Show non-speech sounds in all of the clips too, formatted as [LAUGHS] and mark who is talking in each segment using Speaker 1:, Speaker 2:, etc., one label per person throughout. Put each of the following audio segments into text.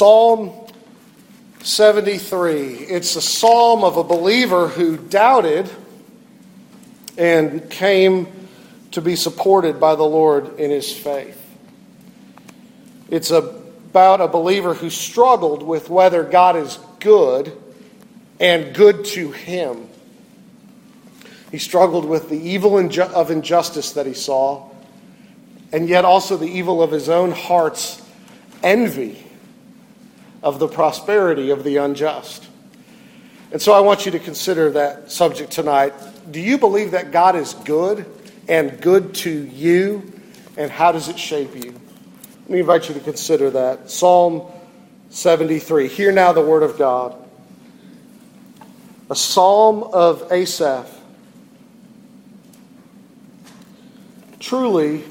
Speaker 1: Psalm 73. It's a psalm of a believer who doubted and came to be supported by the Lord in his faith. It's about a believer who struggled with whether God is good and good to him. He struggled with the evil of injustice that he saw, and yet also the evil of his own heart's envy of the prosperity of the unjust. And so I want you to consider that subject tonight. Do you believe that God is good and good to you? And how does it shape you? Let me invite you to consider that. Psalm 73. Hear now the word of God. A psalm of Asaph. Truly,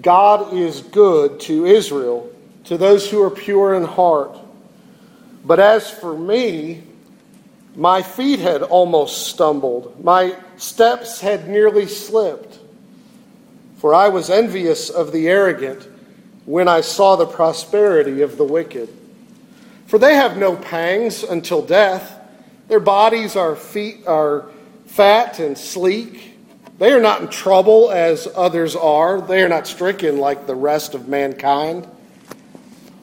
Speaker 1: God is good to Israel, to those who are pure in heart. But as for me, my feet had almost stumbled, my steps had nearly slipped. For I was envious of the arrogant when I saw the prosperity of the wicked. For they have no pangs until death. Their bodies are, feet, are fat and sleek. They are not in trouble as others are. They are not stricken like the rest of mankind.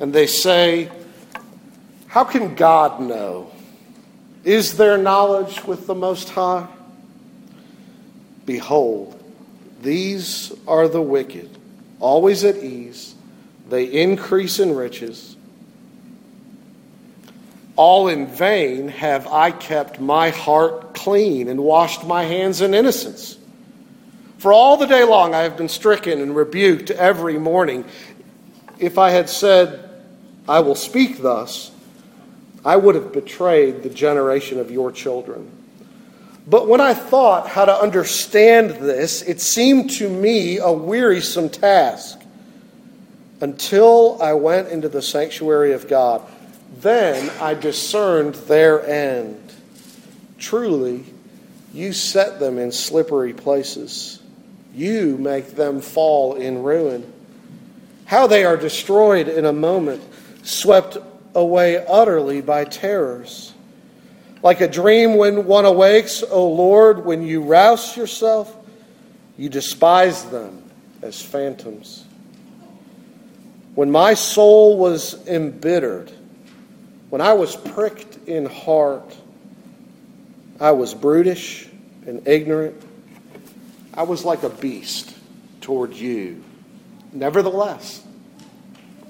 Speaker 1: And they say, How can God know? Is there knowledge with the Most High? Behold, these are the wicked, always at ease. They increase in riches. All in vain have I kept my heart clean and washed my hands in innocence. For all the day long I have been stricken and rebuked every morning. If I had said, I will speak thus, I would have betrayed the generation of your children. But when I thought how to understand this, it seemed to me a wearisome task until I went into the sanctuary of God. Then I discerned their end. Truly, you set them in slippery places, you make them fall in ruin. How they are destroyed in a moment swept away utterly by terrors. Like a dream when one awakes, O Lord, when you rouse yourself, you despise them as phantoms. When my soul was embittered, when I was pricked in heart, I was brutish and ignorant. I was like a beast toward you. Nevertheless,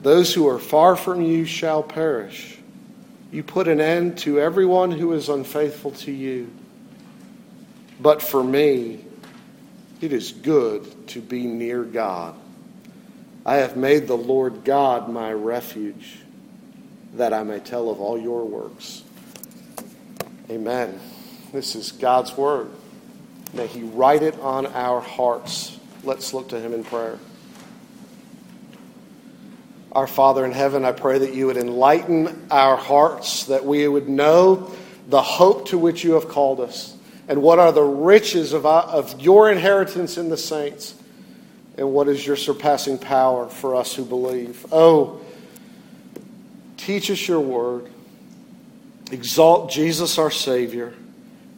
Speaker 1: those who are far from you shall perish. You put an end to everyone who is unfaithful to you. But for me, it is good to be near God. I have made the Lord God my refuge, that I may tell of all your works. Amen. This is God's word. May He write it on our hearts. Let's look to Him in prayer. Our Father in heaven, I pray that you would enlighten our hearts, that we would know the hope to which you have called us, and what are the riches of, our, of your inheritance in the saints, and what is your surpassing power for us who believe. Oh, teach us your word. Exalt Jesus our Savior.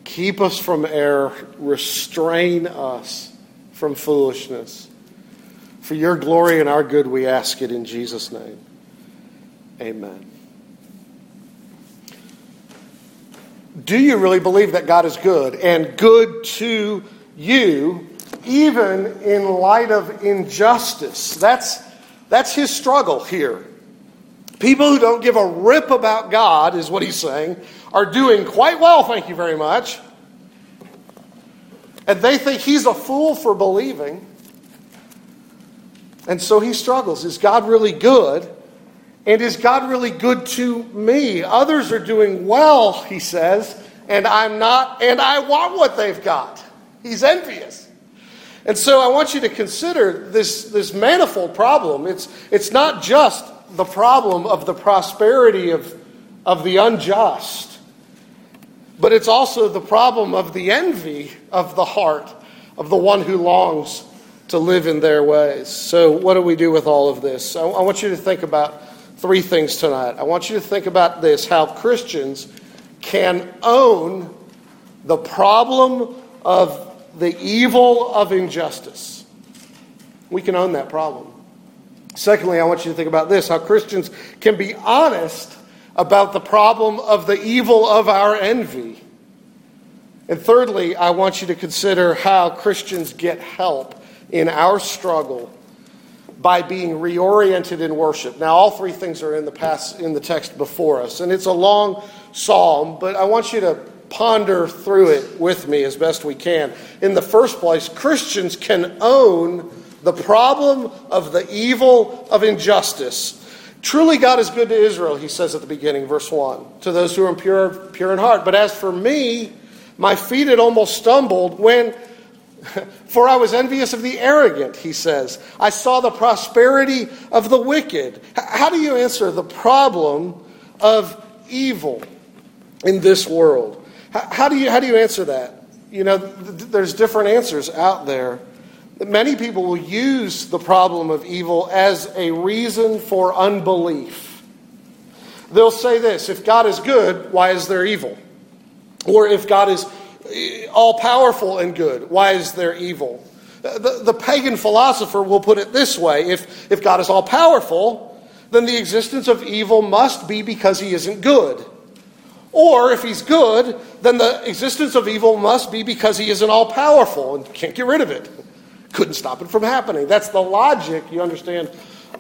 Speaker 1: Keep us from error. Restrain us from foolishness. For your glory and our good, we ask it in Jesus' name. Amen. Do you really believe that God is good and good to you, even in light of injustice? That's, that's his struggle here. People who don't give a rip about God, is what he's saying, are doing quite well, thank you very much. And they think he's a fool for believing. And so he struggles. Is God really good? And is God really good to me? Others are doing well, he says, and I'm not, and I want what they've got. He's envious. And so I want you to consider this, this manifold problem. It's, it's not just the problem of the prosperity of, of the unjust, but it's also the problem of the envy of the heart of the one who longs to live in their ways. So, what do we do with all of this? I, I want you to think about three things tonight. I want you to think about this how Christians can own the problem of the evil of injustice. We can own that problem. Secondly, I want you to think about this how Christians can be honest about the problem of the evil of our envy. And thirdly, I want you to consider how Christians get help in our struggle by being reoriented in worship. Now, all three things are in the past in the text before us, and it's a long psalm, but I want you to ponder through it with me as best we can. In the first place, Christians can own the problem of the evil of injustice. Truly, God is good to Israel, he says at the beginning, verse 1, to those who are pure, pure in heart. But as for me, my feet had almost stumbled when For I was envious of the arrogant, he says. I saw the prosperity of the wicked. How do you answer the problem of evil in this world? How do you, how do you answer that? You know, there's different answers out there. Many people will use the problem of evil as a reason for unbelief. They'll say this if God is good, why is there evil? Or if God is all powerful and good. Why is there evil? Uh, the, the pagan philosopher will put it this way if, if God is all powerful, then the existence of evil must be because he isn't good. Or if he's good, then the existence of evil must be because he isn't all powerful and can't get rid of it. Couldn't stop it from happening. That's the logic, you understand,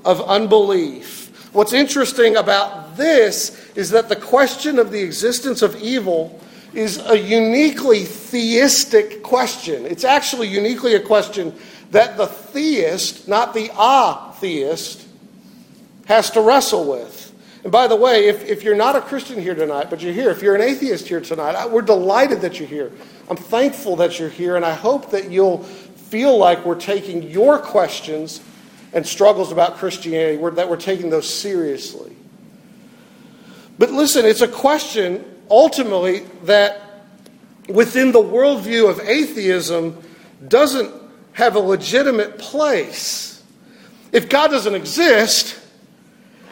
Speaker 1: of unbelief. What's interesting about this is that the question of the existence of evil is a uniquely theistic question. It's actually uniquely a question that the theist, not the atheist, has to wrestle with. And by the way, if, if you're not a Christian here tonight, but you're here, if you're an atheist here tonight, we're delighted that you're here. I'm thankful that you're here, and I hope that you'll feel like we're taking your questions and struggles about Christianity, that we're taking those seriously. But listen, it's a question ultimately that within the worldview of atheism doesn't have a legitimate place. If God doesn't exist,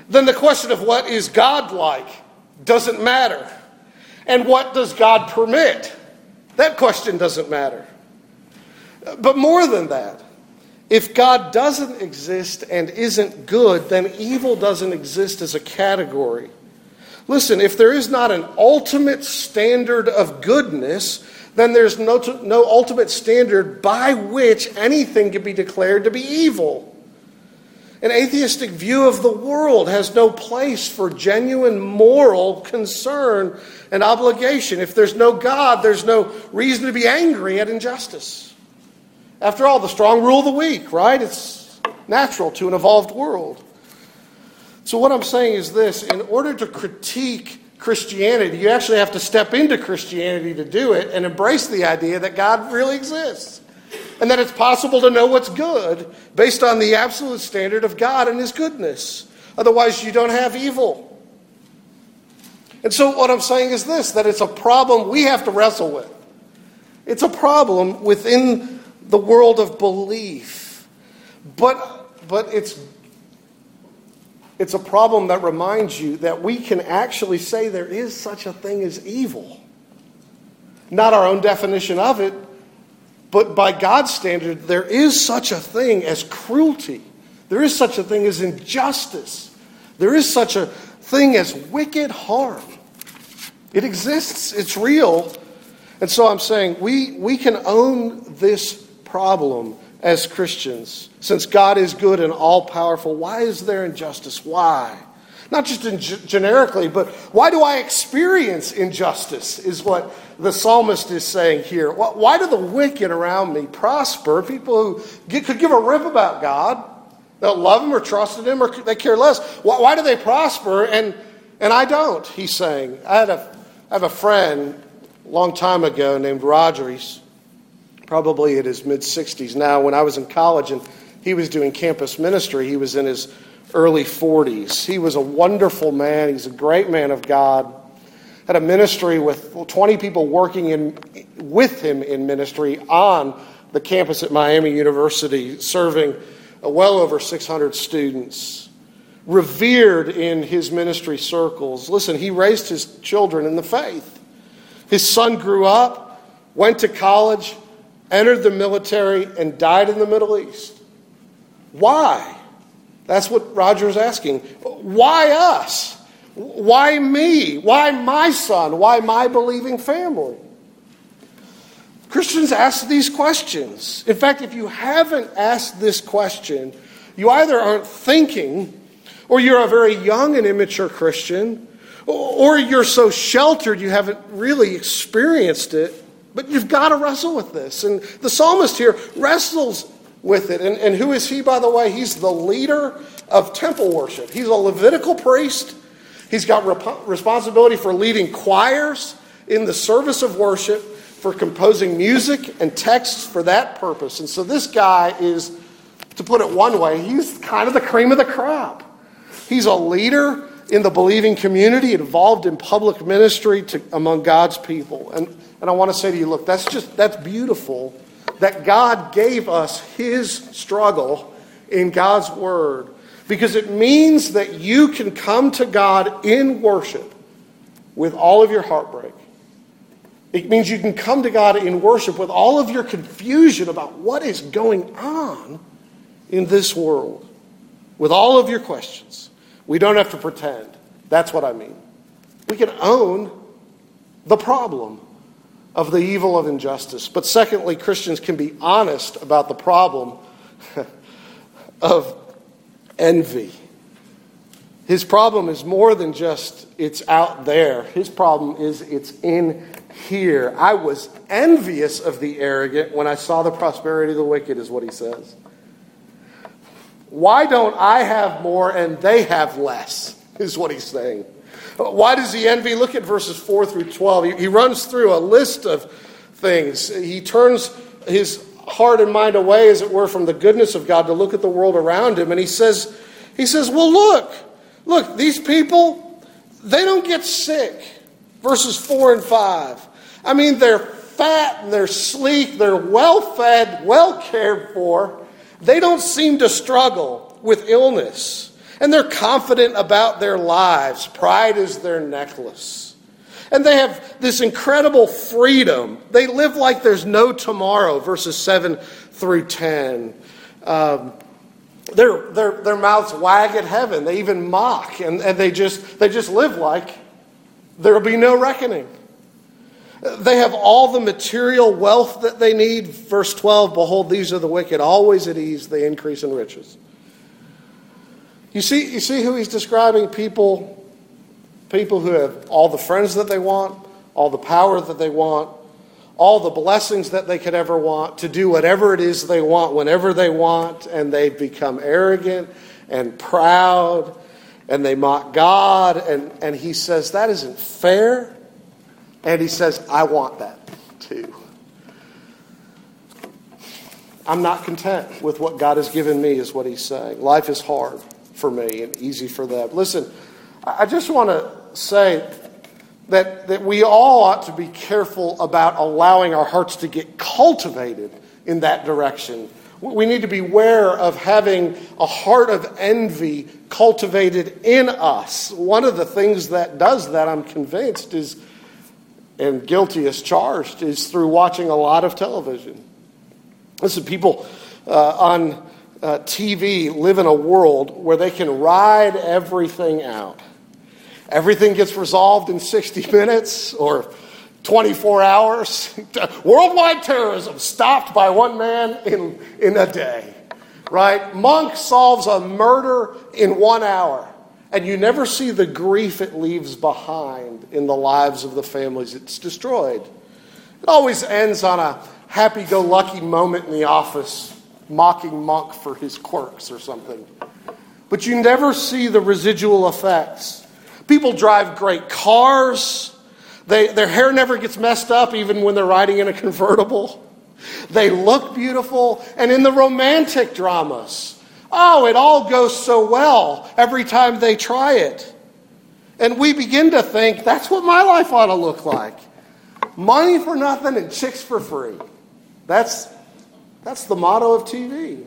Speaker 1: then the question of what is God like doesn't matter. And what does God permit? That question doesn't matter. But more than that, if God doesn't exist and isn't good, then evil doesn't exist as a category. Listen, if there is not an ultimate standard of goodness, then there's no, no ultimate standard by which anything can be declared to be evil. An atheistic view of the world has no place for genuine moral concern and obligation. If there's no God, there's no reason to be angry at injustice. After all, the strong rule the weak, right? It's natural to an evolved world. So, what I'm saying is this in order to critique Christianity, you actually have to step into Christianity to do it and embrace the idea that God really exists and that it's possible to know what's good based on the absolute standard of God and His goodness. Otherwise, you don't have evil. And so, what I'm saying is this that it's a problem we have to wrestle with. It's a problem within the world of belief. But, but it's it's a problem that reminds you that we can actually say there is such a thing as evil. Not our own definition of it, but by God's standard, there is such a thing as cruelty. There is such a thing as injustice. There is such a thing as wicked harm. It exists, it's real. And so I'm saying we, we can own this problem as Christians. Since God is good and all powerful, why is there injustice? Why? Not just in, generically, but why do I experience injustice, is what the psalmist is saying here. Why do the wicked around me prosper? People who get, could give a rip about God, don't love him or trust in him or they care less. Why, why do they prosper and, and I don't? He's saying. I, had a, I have a friend a long time ago named Roger. He's probably in his mid 60s now. When I was in college and he was doing campus ministry, he was in his early 40s. He was a wonderful man. He's a great man of God. Had a ministry with 20 people working in, with him in ministry on the campus at Miami University, serving well over 600 students. Revered in his ministry circles. Listen, he raised his children in the faith. His son grew up, went to college, entered the military, and died in the Middle East. Why? That's what Roger is asking. Why us? Why me? Why my son? Why my believing family? Christians ask these questions. In fact, if you haven't asked this question, you either aren't thinking, or you're a very young and immature Christian, or you're so sheltered you haven't really experienced it. But you've got to wrestle with this. And the psalmist here wrestles with it. And, and who is he, by the way? He's the leader of temple worship. He's a Levitical priest. He's got rep- responsibility for leading choirs in the service of worship, for composing music and texts for that purpose. And so this guy is, to put it one way, he's kind of the cream of the crop. He's a leader in the believing community, involved in public ministry to, among God's people. And, and I want to say to you, look, that's just, that's beautiful that God gave us his struggle in God's word because it means that you can come to God in worship with all of your heartbreak. It means you can come to God in worship with all of your confusion about what is going on in this world, with all of your questions. We don't have to pretend. That's what I mean. We can own the problem of the evil of injustice. But secondly, Christians can be honest about the problem [LAUGHS] of envy. His problem is more than just it's out there. His problem is it's in here. I was envious of the arrogant when I saw the prosperity of the wicked, is what he says. Why don't I have more and they have less, is what he's saying. Why does he envy? Look at verses 4 through 12. He, runs through a list of things. He turns his heart and mind away, as it were, from the goodness of God to look at the world around him. And he says, he says, Well, look, look, these people, they don't get sick. Verses 4 and 5. I mean, they're fat and they're sleek, they're well fed, well cared for. They don't seem to struggle with illness and they're confident about their lives. Pride is their necklace. And they have this incredible freedom. They live like there's no tomorrow, verses 7 through 10. Um, their, their, their mouths wag at heaven. They even mock, and, and they, just, they just live like there will be no reckoning. They have all the material wealth that they need. Verse 12 Behold, these are the wicked, always at ease, they increase in riches. You see, you see who he's describing? People, people who have all the friends that they want, all the power that they want, all the blessings that they could ever want, to do whatever it is they want whenever they want, and they become arrogant and proud and they mock God. And, and he says, That isn't fair. And he says, I want that too. I'm not content with what God has given me, is what he's saying. Life is hard for me and easy for them. Listen, I just want to say that, that we all ought to be careful about allowing our hearts to get cultivated in that direction. We need to beware of having a heart of envy cultivated in us. One of the things that does that, I'm convinced, is, and guilty as charged, is through watching a lot of television. Listen, people uh, on uh, TV live in a world where they can ride everything out. everything gets resolved in 60 [LAUGHS] minutes or 24 hours. [LAUGHS] Worldwide terrorism stopped by one man in, in a day, right? Monk solves a murder in one hour, and you never see the grief it leaves behind in the lives of the families it's destroyed. It always ends on a happy go lucky moment in the office, mocking Monk for his quirks or something. But you never see the residual effects. People drive great cars. They, their hair never gets messed up, even when they're riding in a convertible. They look beautiful. And in the romantic dramas, oh, it all goes so well every time they try it. And we begin to think that's what my life ought to look like money for nothing and chicks for free. That's, that's the motto of TV.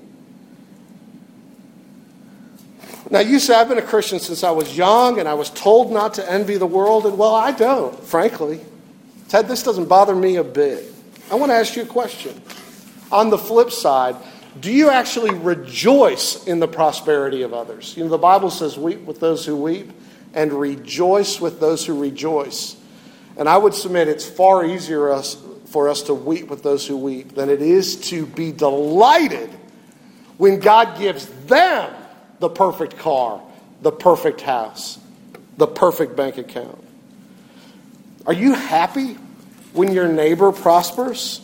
Speaker 1: Now, you say I've been a Christian since I was young and I was told not to envy the world, and well, I don't, frankly. Ted, this doesn't bother me a bit. I want to ask you a question. On the flip side, do you actually rejoice in the prosperity of others? You know, the Bible says, weep with those who weep and rejoice with those who rejoice. And I would submit it's far easier us, for us to weep with those who weep than it is to be delighted when God gives them the perfect car, the perfect house, the perfect bank account. Are you happy when your neighbor prospers?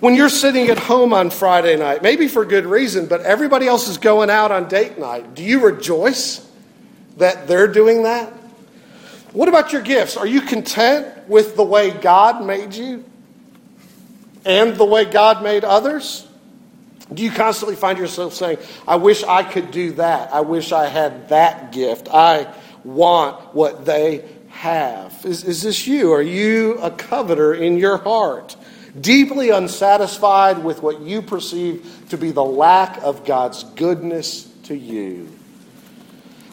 Speaker 1: When you're sitting at home on Friday night, maybe for good reason, but everybody else is going out on date night, do you rejoice that they're doing that? What about your gifts? Are you content with the way God made you and the way God made others? Do you constantly find yourself saying, I wish I could do that. I wish I had that gift. I want what they have. Is, is this you? Are you a coveter in your heart? Deeply unsatisfied with what you perceive to be the lack of God's goodness to you.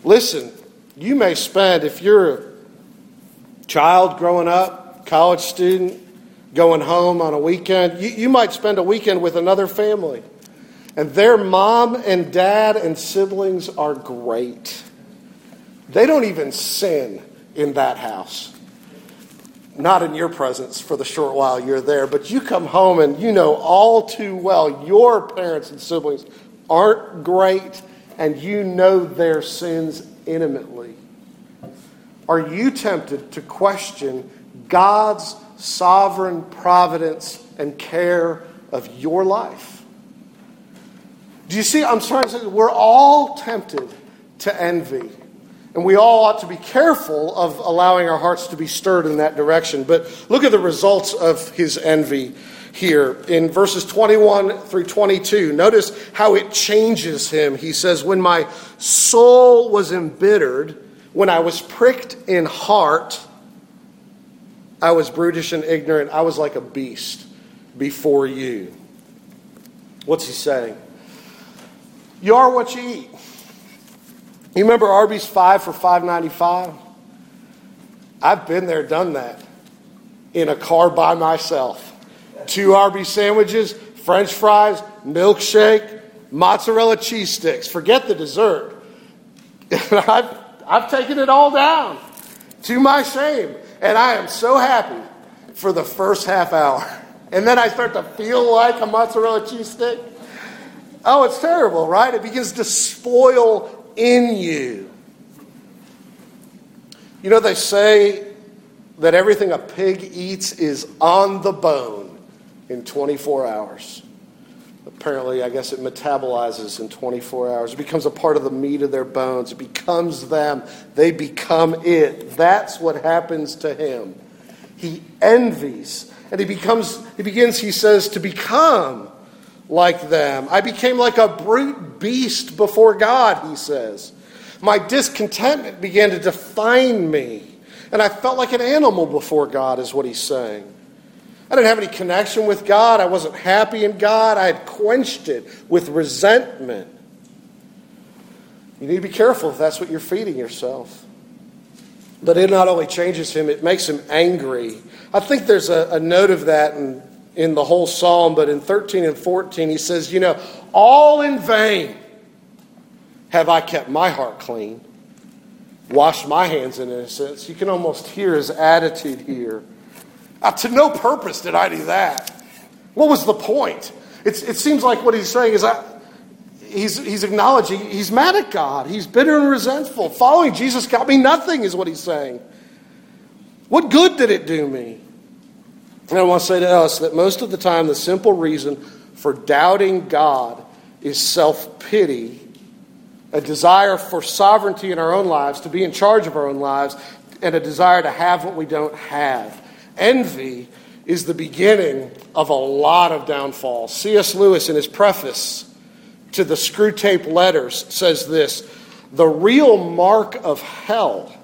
Speaker 1: Listen, you may spend, if you're child growing up, college student, going home on a weekend. You, you might spend a weekend with another family, and their mom and dad and siblings are great. They don't even sin in that house. Not in your presence for the short while you're there, but you come home and you know all too well your parents and siblings aren't great, and you know their sins intimately. Are you tempted to question God's sovereign providence and care of your life? Do you see? I'm trying to say we're all tempted to envy. And we all ought to be careful of allowing our hearts to be stirred in that direction. But look at the results of his envy here in verses 21 through 22. Notice how it changes him. He says, When my soul was embittered, when I was pricked in heart, I was brutish and ignorant. I was like a beast before you. What's he saying? You are what you eat. You remember Arby's 5 for 5.95? I've been there, done that in a car by myself. Two Arby's sandwiches, french fries, milkshake, mozzarella cheese sticks. Forget the dessert. [LAUGHS] I've I've taken it all down to my shame. And I am so happy for the first half hour. [LAUGHS] And then I start to feel like a mozzarella cheese stick. Oh, it's terrible, right? It begins to spoil in you. You know, they say that everything a pig eats is on the bone in 24 hours apparently, I guess it metabolizes in 24 hours. It becomes a part of the meat of their bones. It becomes them. They become it. That's what happens to him. He envies. And he becomes, he begins, he says, to become like them. I became like a brute beast before God, he says. My discontentment began to define me. And I felt like an animal before God, is what he's saying. I didn't have any connection with God. I wasn't happy in God. I had quenched it with resentment. You need to be careful if that's what you're feeding yourself. But it not only changes him, it makes him angry. I think there's a, a note of that in, in the whole psalm, but in 13 and 14, he says, You know, all in vain have I kept my heart clean washed my hands in innocence. You can almost hear his attitude here. Uh, to no purpose did I do that. What was the point? It's, it seems like what he's saying is I, he's, he's acknowledging he's mad at God. He's bitter and resentful. Following Jesus got me nothing, is what he's saying. What good did it do me? And I want to say to us that most of the time, the simple reason for doubting God is self pity, a desire for sovereignty in our own lives, to be in charge of our own lives, and a desire to have what we don't have. Envy is the beginning of a lot of downfalls. C.S. Lewis, in his preface to the Screwtape Letters, says this The real mark of hell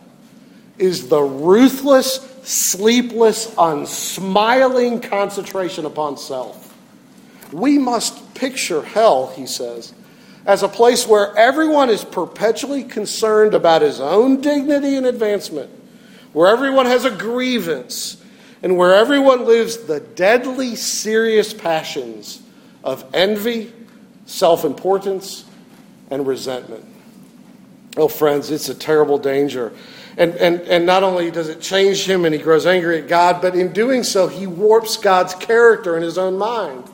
Speaker 1: is the ruthless, sleepless, unsmiling concentration upon self. We must picture hell, he says, as a place where everyone is perpetually concerned about his own dignity and advancement, where everyone has a grievance, and where everyone lives the deadly serious passions of envy, self importance, and resentment. Oh, friends, it's a terrible danger. And, and, and not only does it change him and he grows angry at God, but in doing so, he warps God's character in his own mind.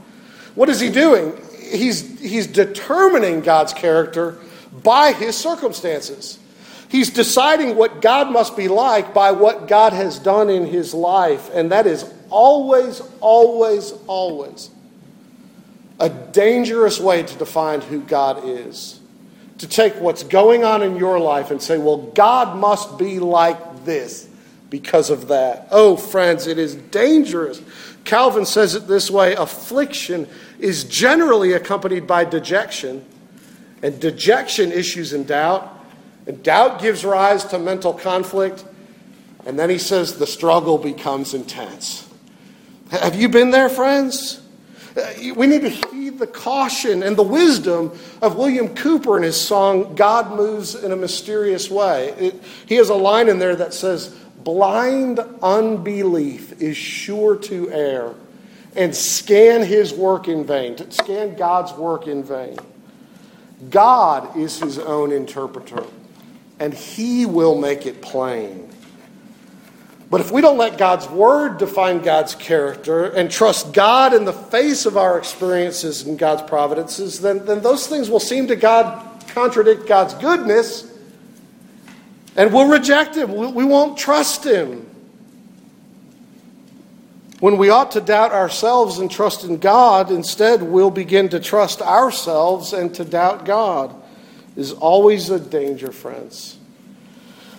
Speaker 1: What is he doing? He's, he's determining God's character by his circumstances. He's deciding what God must be like by what God has done in his life. And that is always, always, always a dangerous way to define who God is. To take what's going on in your life and say, well, God must be like this because of that. Oh, friends, it is dangerous Calvin says it this way affliction is generally accompanied by dejection, and dejection issues in doubt, and doubt gives rise to mental conflict, and then he says the struggle becomes intense. Have you been there, friends? Uh, we need to heed the caution and the wisdom of William Cowper in his song, God Moves in a Mysterious Way. It, he has a line in there that says, Blind unbelief is sure to err and scan his work in vain, to scan God's work in vain. God is his own interpreter, and he will make it plain. But if we don't let God's word define God's character and trust God in the face of our experiences and God's providences, then, then those things will seem to God contradict God's goodness and we'll reject him. We won't trust him. When we ought to doubt ourselves and trust in God, instead we'll begin to trust ourselves and to doubt God is always a danger, friends.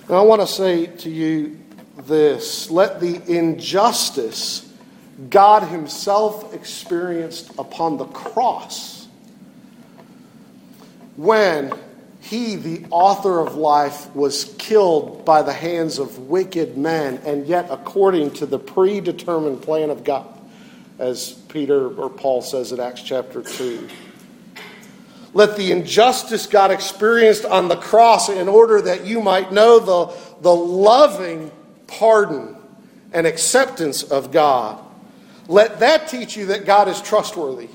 Speaker 1: And I want to say to you this let the injustice God Himself experienced upon the cross when he, the author of life, was killed by the hands of wicked men, and yet according to the predetermined plan of God, as Peter or Paul says in Acts chapter 2. Let the injustice God experienced on the cross in order that you might know the, the loving pardon and acceptance of God. Let that teach you that God is trustworthy.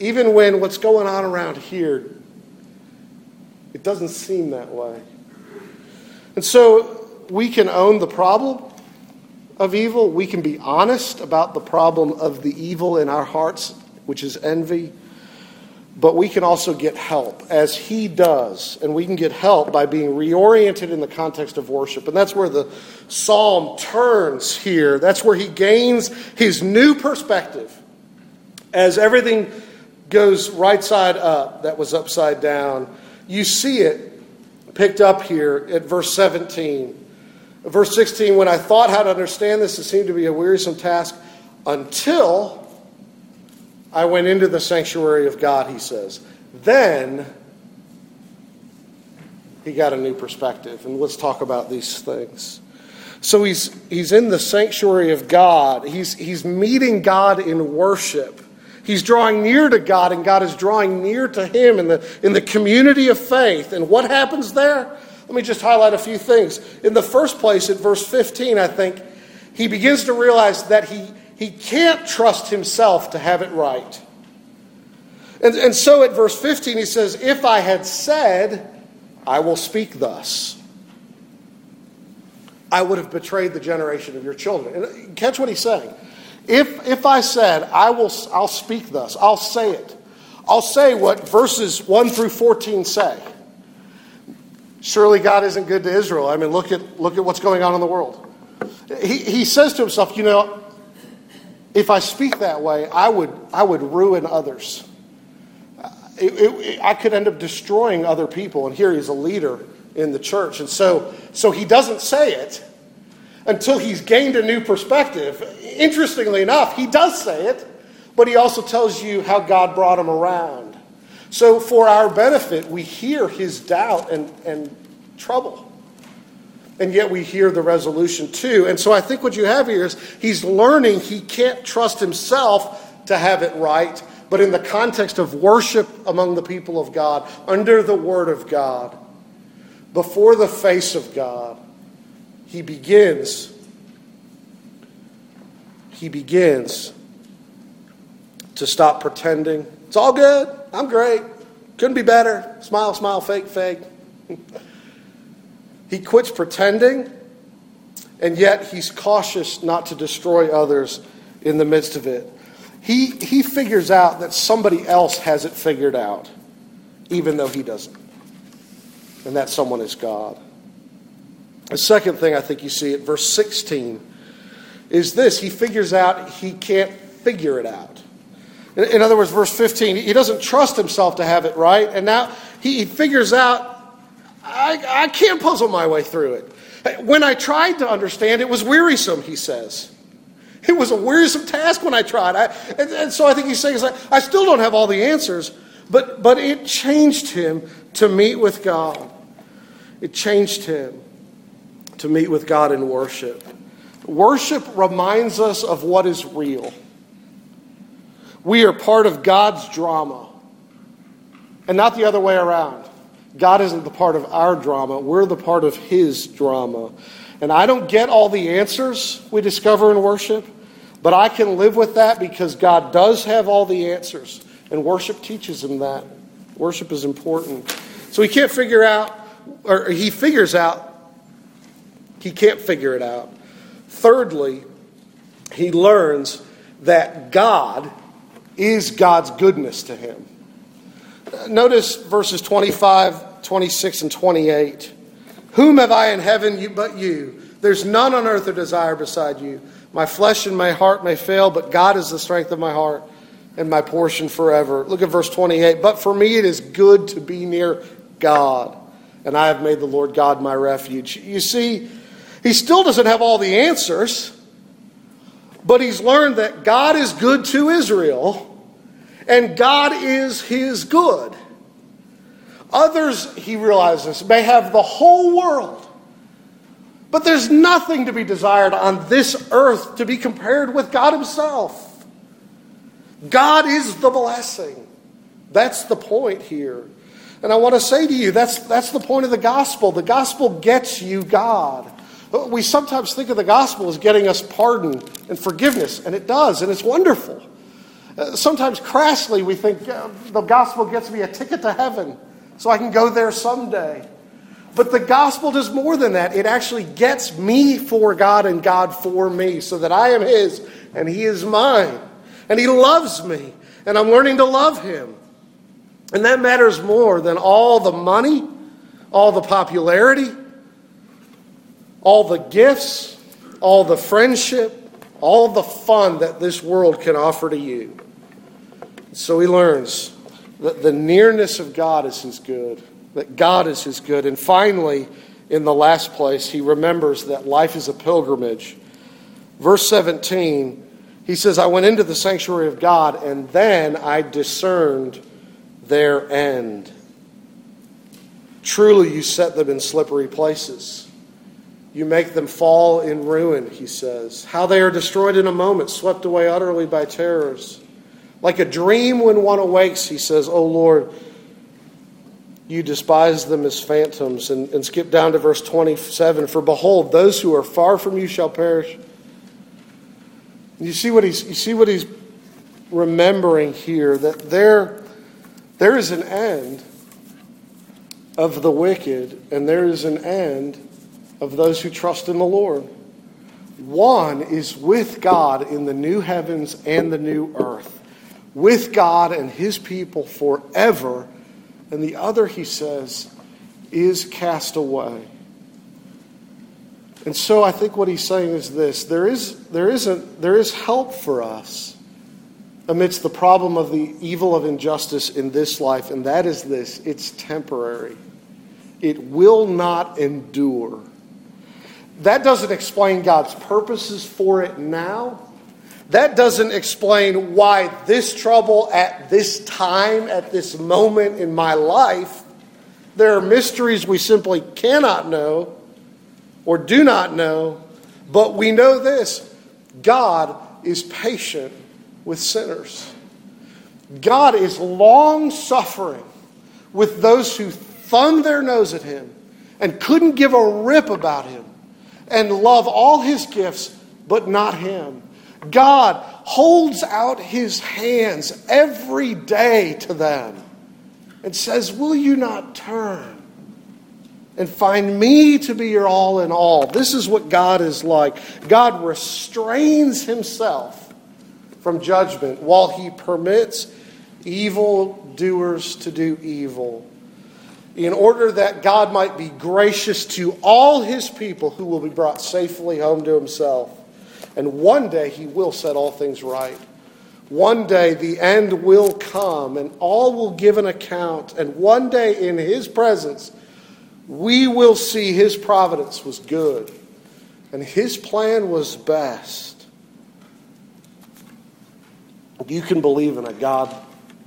Speaker 1: Even when what's going on around here it doesn't seem that way. And so we can own the problem of evil. We can be honest about the problem of the evil in our hearts, which is envy. But we can also get help, as he does. And we can get help by being reoriented in the context of worship. And that's where the psalm turns here. That's where he gains his new perspective. As everything goes right side up, that was upside down you see it picked up here at verse 17. Verse 16, when I thought how to understand this, it seemed to be a wearisome task until I went into the sanctuary of God, he says. Then he got a new perspective. And let's talk about these things. So he's, he's in the sanctuary of God, he's, he's meeting God in worship. He's drawing near to God, and God is drawing near to him in the, in the community of faith. And what happens there? Let me just highlight a few things. In the first place, at verse 15, I think, he begins to realize that he, he can't trust himself to have it right. And, and so at verse 15, he says, If I had said, I will speak thus. I would have betrayed the generation of your children. And uh, catch what he's saying. If, if I said, I will, I'll speak thus, I'll say it, I'll say what verses 1 through 14 say. Surely God isn't good to Israel. I mean, look at, look at what's going on in the world. He, he says to himself, you know, if I speak that way, I would, I would ruin others. Uh, it, it, I could end up destroying other people. And here he's a leader in the church. And so, so he doesn't say it until he's gained a new perspective. Interestingly enough, he does say it, but he also tells you how God brought him around. So, for our benefit, we hear his doubt and, and trouble. And yet we hear the resolution too. And so I think what you have here is he's learning he can't trust himself to have it right, but in the context of worship among the people of God, under the word of God, before the face of God, he begins he begins to stop pretending. It's all good. I'm great. Couldn't be better. Smile, smile, fake, fake. [LAUGHS] he quits pretending, and yet he's cautious not to destroy others in the midst of it. He, he figures out that somebody else has it figured out, even though he doesn't. And that someone is God. The second thing I think you see at verse 16 is this he figures out he can't figure it out. In other words, verse 15, he doesn't trust himself to have it right, and now he figures out, I, I can't puzzle my way through it. When I tried to understand, it was wearisome, he says. It was a wearisome task when I tried. I, and, and, so I think he's saying, I still don't have all the answers, but, but it changed him to meet with God. It changed him to meet with God in worship. Worship reminds us of what is real. We are part of God's drama and not the other way around. God isn't the part of our drama, we're the part of His drama. And I don't get all the answers we discover in worship, but I can live with that because God does have all the answers. And worship teaches him that. Worship is important. So he can't figure out, or he figures out, he can't figure it out. Thirdly, he learns that God is God's goodness to him. Notice verses 25, 26, and 28. Whom have I in heaven but you? There's none on earth a desire beside you. My flesh and my heart may fail, but God is the strength of my heart and my portion forever. Look at verse 28. But for me it is good to be near God, and I have made the Lord God my refuge. You see, he still doesn't have all the answers, but he's learned that God is good to Israel and God is his good. Others, he realizes, may have the whole world, but there's nothing to be desired on this earth to be compared with God himself. God is the blessing. That's the point here. And I want to say to you, that's, that's the point of the gospel. The gospel gets you God. We sometimes think of the gospel as getting us pardon and forgiveness, and it does, and it's wonderful. Uh, sometimes crassly, we think uh, the gospel gets me a ticket to heaven so I can go there someday. But the gospel does more than that. It actually gets me for God and God for me so that I am His and He is mine. And He loves me, and I'm learning to love Him. And that matters more than all the money, all the popularity all the gifts, all the friendship, all the fun that this world can offer to you. So he learns that the nearness of God is his good, that God is his good. And finally, in the last place, he remembers that life is a pilgrimage. Verse 17, he says, I went into the sanctuary of God, and then I discerned their end. Truly, you set them in slippery places. You make them fall in ruin, he says. How they are destroyed in a moment, swept away utterly by terrors. Like a dream when one awakes, he says, Oh Lord, you despise them as phantoms. And, and skip down to verse 27 For behold, those who are far from you shall perish. You see what he's, you see what he's remembering here that there, there is an end of the wicked, and there is an end of those who trust in the Lord. One is with God in the new heavens and the new earth, with God and his people forever. And the other, he says, is cast away. And so I think what he's saying is this there is, there is, a, there is help for us amidst the problem of the evil of injustice in this life, and that is this it's temporary, it will not endure. That doesn't explain God's purposes for it now. That doesn't explain why this trouble at this time, at this moment in my life. There are mysteries we simply cannot know or do not know, but we know this God is patient with sinners. God is long suffering with those who thumb their nose at him and couldn't give a rip about him and love all his gifts, but not him. God holds out his hands every day to them and says, Will you not turn and find me to be your all in all? This is what God is like. God restrains himself from judgment while he permits evil doers to do evil in order that God might be gracious to all his people who will be brought safely home to himself. And one day he will set all things right. One day the end will come and all will give an account. And one day in his presence, we will see his providence was good and his plan was best. You can believe in a God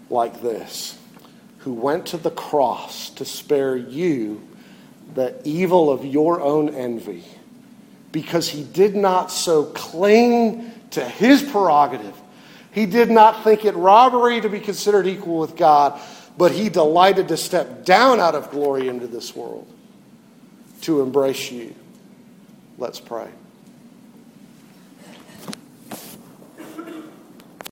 Speaker 1: like this who went to the cross to spare you the evil of your own envy because he did not so cling to his prerogative. He did not think it robbery to be considered equal with God, but he delighted to step down out of glory into this world to embrace you. Let's pray.